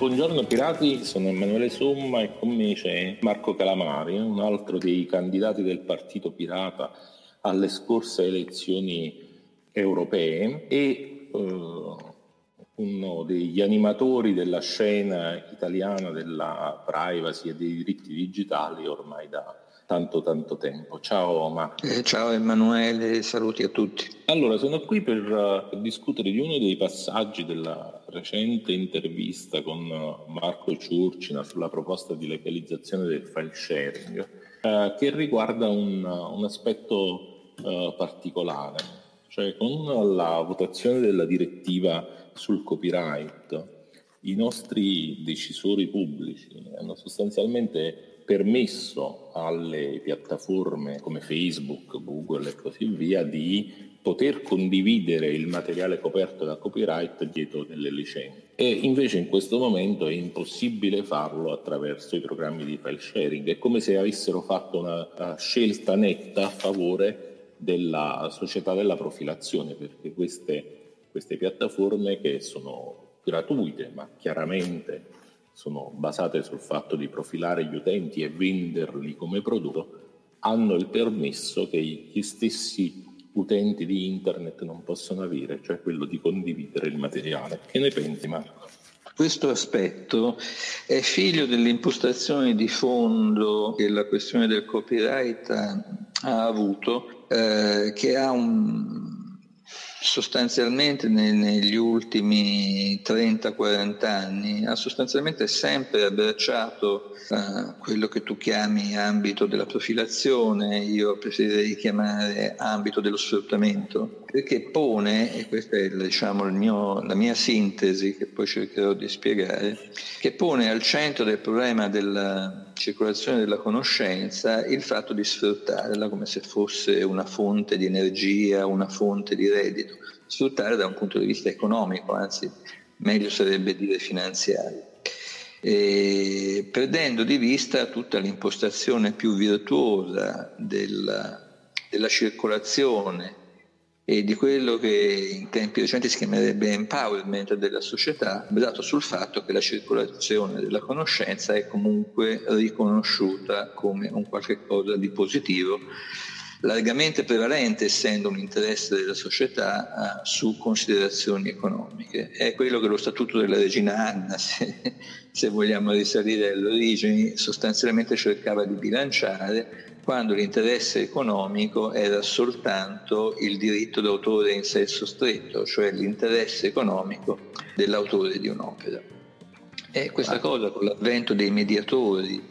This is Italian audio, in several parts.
Buongiorno pirati, sono Emanuele Somma e con me c'è Marco Calamari, un altro dei candidati del Partito Pirata alle scorse elezioni europee e eh, uno degli animatori della scena italiana della privacy e dei diritti digitali ormai da tanto tanto tempo. Ciao Marco. Eh, ciao Emanuele, saluti a tutti. Allora, sono qui per uh, discutere di uno dei passaggi della recente intervista con uh, Marco Ciurcina sulla proposta di legalizzazione del file sharing, uh, che riguarda un, un aspetto particolare, cioè con la votazione della direttiva sul copyright, i nostri decisori pubblici hanno sostanzialmente permesso alle piattaforme come Facebook, Google e così via di poter condividere il materiale coperto da copyright dietro delle licenze. E invece in questo momento è impossibile farlo attraverso i programmi di file sharing. È come se avessero fatto una scelta netta a favore della società della profilazione, perché queste, queste piattaforme che sono gratuite, ma chiaramente sono basate sul fatto di profilare gli utenti e venderli come prodotto, hanno il permesso che gli stessi utenti di internet non possono avere, cioè quello di condividere il materiale. Che ne pensi Marco? Questo aspetto è figlio dell'impostazione di fondo che la questione del copyright ha, avuto, eh, che ha un, sostanzialmente negli ultimi 30-40 anni ha sostanzialmente sempre abbracciato uh, quello che tu chiami ambito della profilazione, io preferirei chiamare ambito dello sfruttamento, perché pone, e questa è diciamo, mio, la mia sintesi che poi cercherò di spiegare, che pone al centro del problema della circolazione della conoscenza il fatto di sfruttarla come se fosse una fonte di energia, una fonte di reddito sfruttare da un punto di vista economico, anzi meglio sarebbe dire finanziario, e perdendo di vista tutta l'impostazione più virtuosa della, della circolazione e di quello che in tempi recenti si chiamerebbe empowerment della società, basato sul fatto che la circolazione della conoscenza è comunque riconosciuta come un qualche cosa di positivo largamente prevalente, essendo un interesse della società, su considerazioni economiche. È quello che lo Statuto della Regina Anna, se, se vogliamo risalire alle origini, sostanzialmente cercava di bilanciare quando l'interesse economico era soltanto il diritto d'autore in senso stretto, cioè l'interesse economico dell'autore di un'opera. E questa ah. cosa con l'avvento dei mediatori,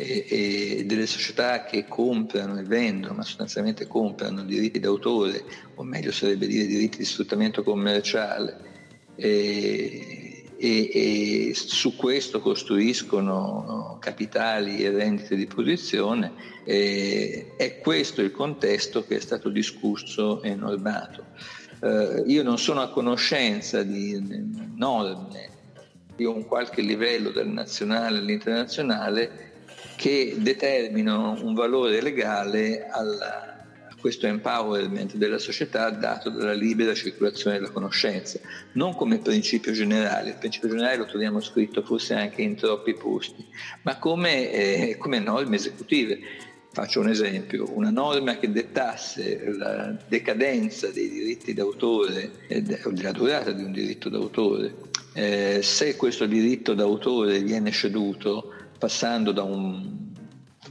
e, delle società che comprano e vendono, ma sostanzialmente comprano diritti d'autore, o meglio sarebbe dire diritti di sfruttamento commerciale, e, e, e, su questo costruiscono capitali e rendite di posizione, eh, è questo il contesto che è stato discusso e normato. Eh, io non sono a conoscenza di norme di un qualche livello dal nazionale all'internazionale che determinano un valore legale a questo empowerment della società dato dalla libera circolazione della conoscenza, non come principio generale, il principio generale lo troviamo scritto forse anche in troppi posti, ma come, eh, come norme esecutive. Faccio un esempio, una norma che dettasse la decadenza dei diritti d'autore o della durata di un diritto d'autore, eh, se questo diritto d'autore viene ceduto passando da un,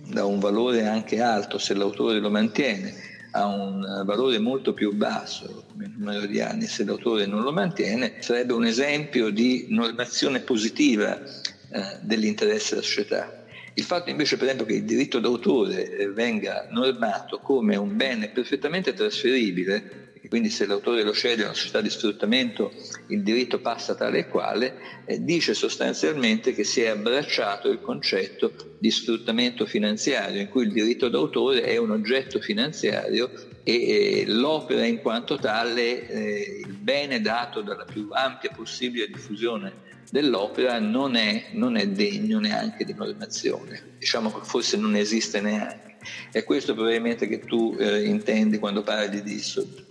da un valore anche alto, se l'autore lo mantiene, a un valore molto più basso come numero di anni se l'autore non lo mantiene, sarebbe un esempio di normazione positiva eh, dell'interesse della società. Il fatto invece per esempio che il diritto d'autore eh, venga normato come un bene perfettamente trasferibile quindi se l'autore lo sceglie una società di sfruttamento il diritto passa tale e quale, eh, dice sostanzialmente che si è abbracciato il concetto di sfruttamento finanziario, in cui il diritto d'autore è un oggetto finanziario e eh, l'opera in quanto tale, eh, il bene dato dalla più ampia possibile diffusione dell'opera non è, non è degno neanche di normazione, diciamo che forse non esiste neanche. È questo probabilmente che tu eh, intendi quando parli di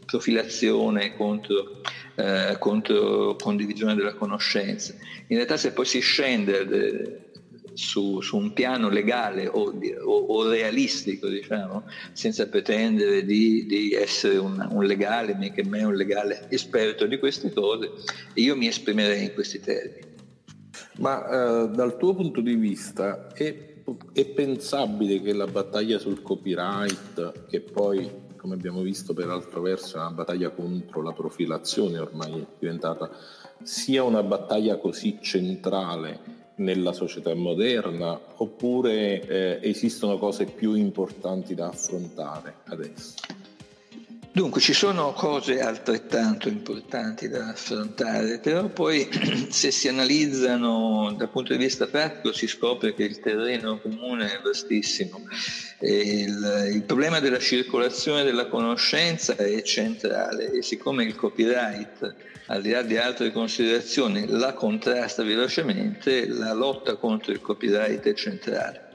profilazione contro eh, contro condivisione della conoscenza. In realtà se poi si scende su, su, un piano legale o, o, o realistico, diciamo, senza pretendere di, di essere un, un, legale, che me un legale esperto di queste cose, io mi esprimerei in questi termini. Ma eh, dal tuo punto di vista è, è pensabile che la battaglia sul copyright, che poi come abbiamo visto per altro verso è una battaglia contro la profilazione ormai è diventata sia una battaglia così centrale nella società moderna oppure eh, esistono cose più importanti da affrontare adesso? Dunque ci sono cose altrettanto importanti da affrontare, però poi se si analizzano dal punto di vista pratico si scopre che il terreno comune è vastissimo. Il, il, problema della circolazione della conoscenza è centrale e siccome il copyright, al di là di altre considerazioni, la contrasta velocemente, la lotta contro il copyright è centrale.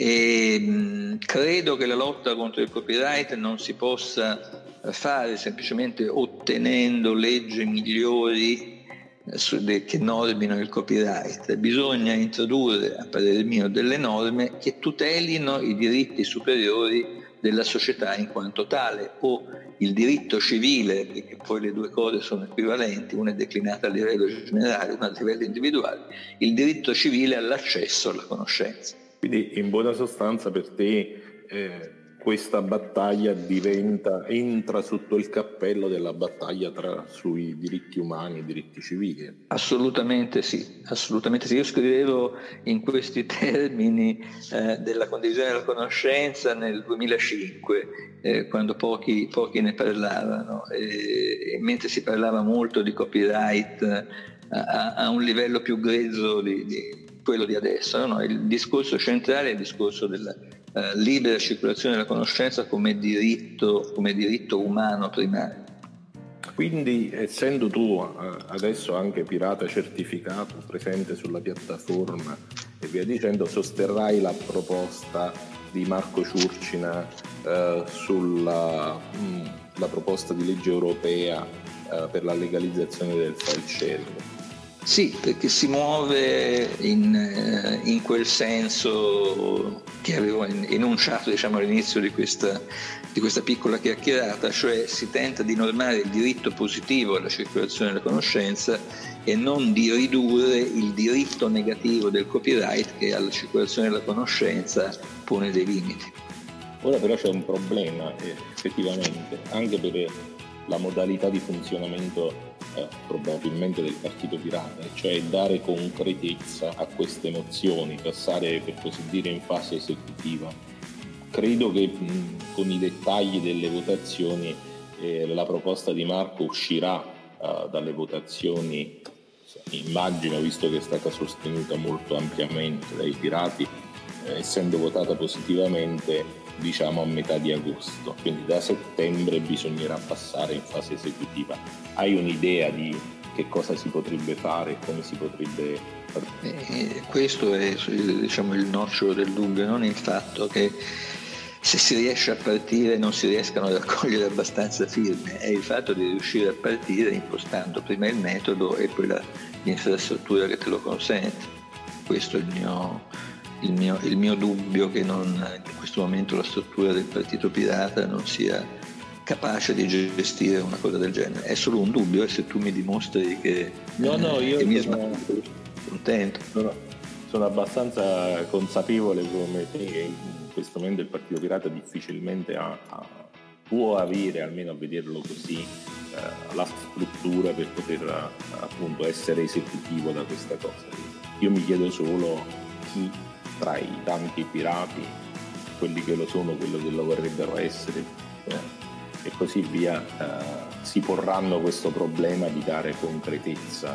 E mh, credo che la lotta contro il copyright non si possa fare semplicemente ottenendo leggi migliori eh, che normino il copyright. Bisogna introdurre, a parere mio, delle norme che tutelino i diritti superiori della società in quanto tale o il diritto civile, perché poi le due cose sono equivalenti, una è declinata a livello generale, una a livello individuale, il diritto civile all'accesso alla conoscenza. Quindi in buona sostanza per te eh, questa battaglia diventa, entra sotto il cappello della battaglia tra, sui diritti umani e diritti civili. Assolutamente sì, assolutamente sì. Io scrivevo in questi termini eh, della condivisione della conoscenza nel 2005, eh, quando pochi, pochi, ne parlavano, e, e mentre si parlava molto di copyright eh, a, a un livello più grezzo di, di quello di adesso. No? Il discorso centrale è il discorso della eh, libera circolazione della conoscenza come diritto, come diritto umano primario. Quindi essendo tu eh, adesso anche pirata certificato presente sulla piattaforma e via dicendo, sosterrai la proposta di Marco Ciurcina eh, sulla mh, mm, proposta di legge europea eh, per la legalizzazione del file sharing. Sì, perché si muove in, eh, in quel senso che avevo enunciato diciamo, all'inizio di questa, di questa, piccola chiacchierata, cioè si tenta di normare il diritto positivo alla circolazione della conoscenza e non di ridurre il diritto negativo del copyright che alla circolazione della conoscenza pone dei limiti. Ora però c'è un problema eh, effettivamente, anche per la modalità di funzionamento eh, probabilmente del partito pirata, cioè dare concretezza a queste mozioni, passare per così dire in fase esecutiva. Credo che mh, con i dettagli delle votazioni eh, la proposta di Marco uscirà eh, dalle votazioni, immagino, visto che è stata sostenuta molto ampiamente dai pirati, eh, essendo votata positivamente diciamo a metà di agosto, quindi da settembre bisognerà passare in fase esecutiva. Hai un'idea di che cosa si potrebbe fare, come si potrebbe... Eh, questo è diciamo, il nocciolo del dubbio, non il fatto che se si riesce a partire non si riescano a raccogliere abbastanza firme, è il fatto di riuscire a partire impostando prima il metodo e poi la, l'infrastruttura che te lo consente. Questo è il mio, il mio, il mio dubbio che non, in questo momento la struttura del partito pirata non sia capace di gestire una cosa del genere. È solo un dubbio e se tu mi dimostri che, no, no, io che mi sono, contento. Sono, sono, abbastanza consapevole come te che in questo momento il partito pirata difficilmente ha, ha, può avere, almeno a vederlo così, eh, la struttura per poter appunto essere esecutivo da questa cosa. Io mi chiedo solo chi tra i tanti pirati, quelli che lo sono, quello che lo vorrebbero essere eh, e così via, eh, si porranno questo problema di dare concretezza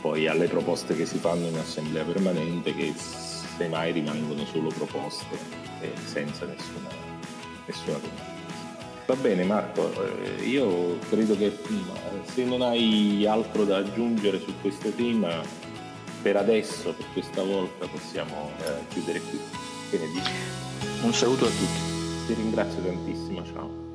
poi alle proposte che si fanno in assemblea permanente che semmai rimangono solo proposte e senza nessuna, nessuna concretezza. Va bene Marco, eh, io credo che se non hai altro da aggiungere su questo tema per adesso, per questa volta, possiamo eh, chiudere qui. Che ne dici? Un saluto a tutti. Ti ringrazio tantissimo, ciao.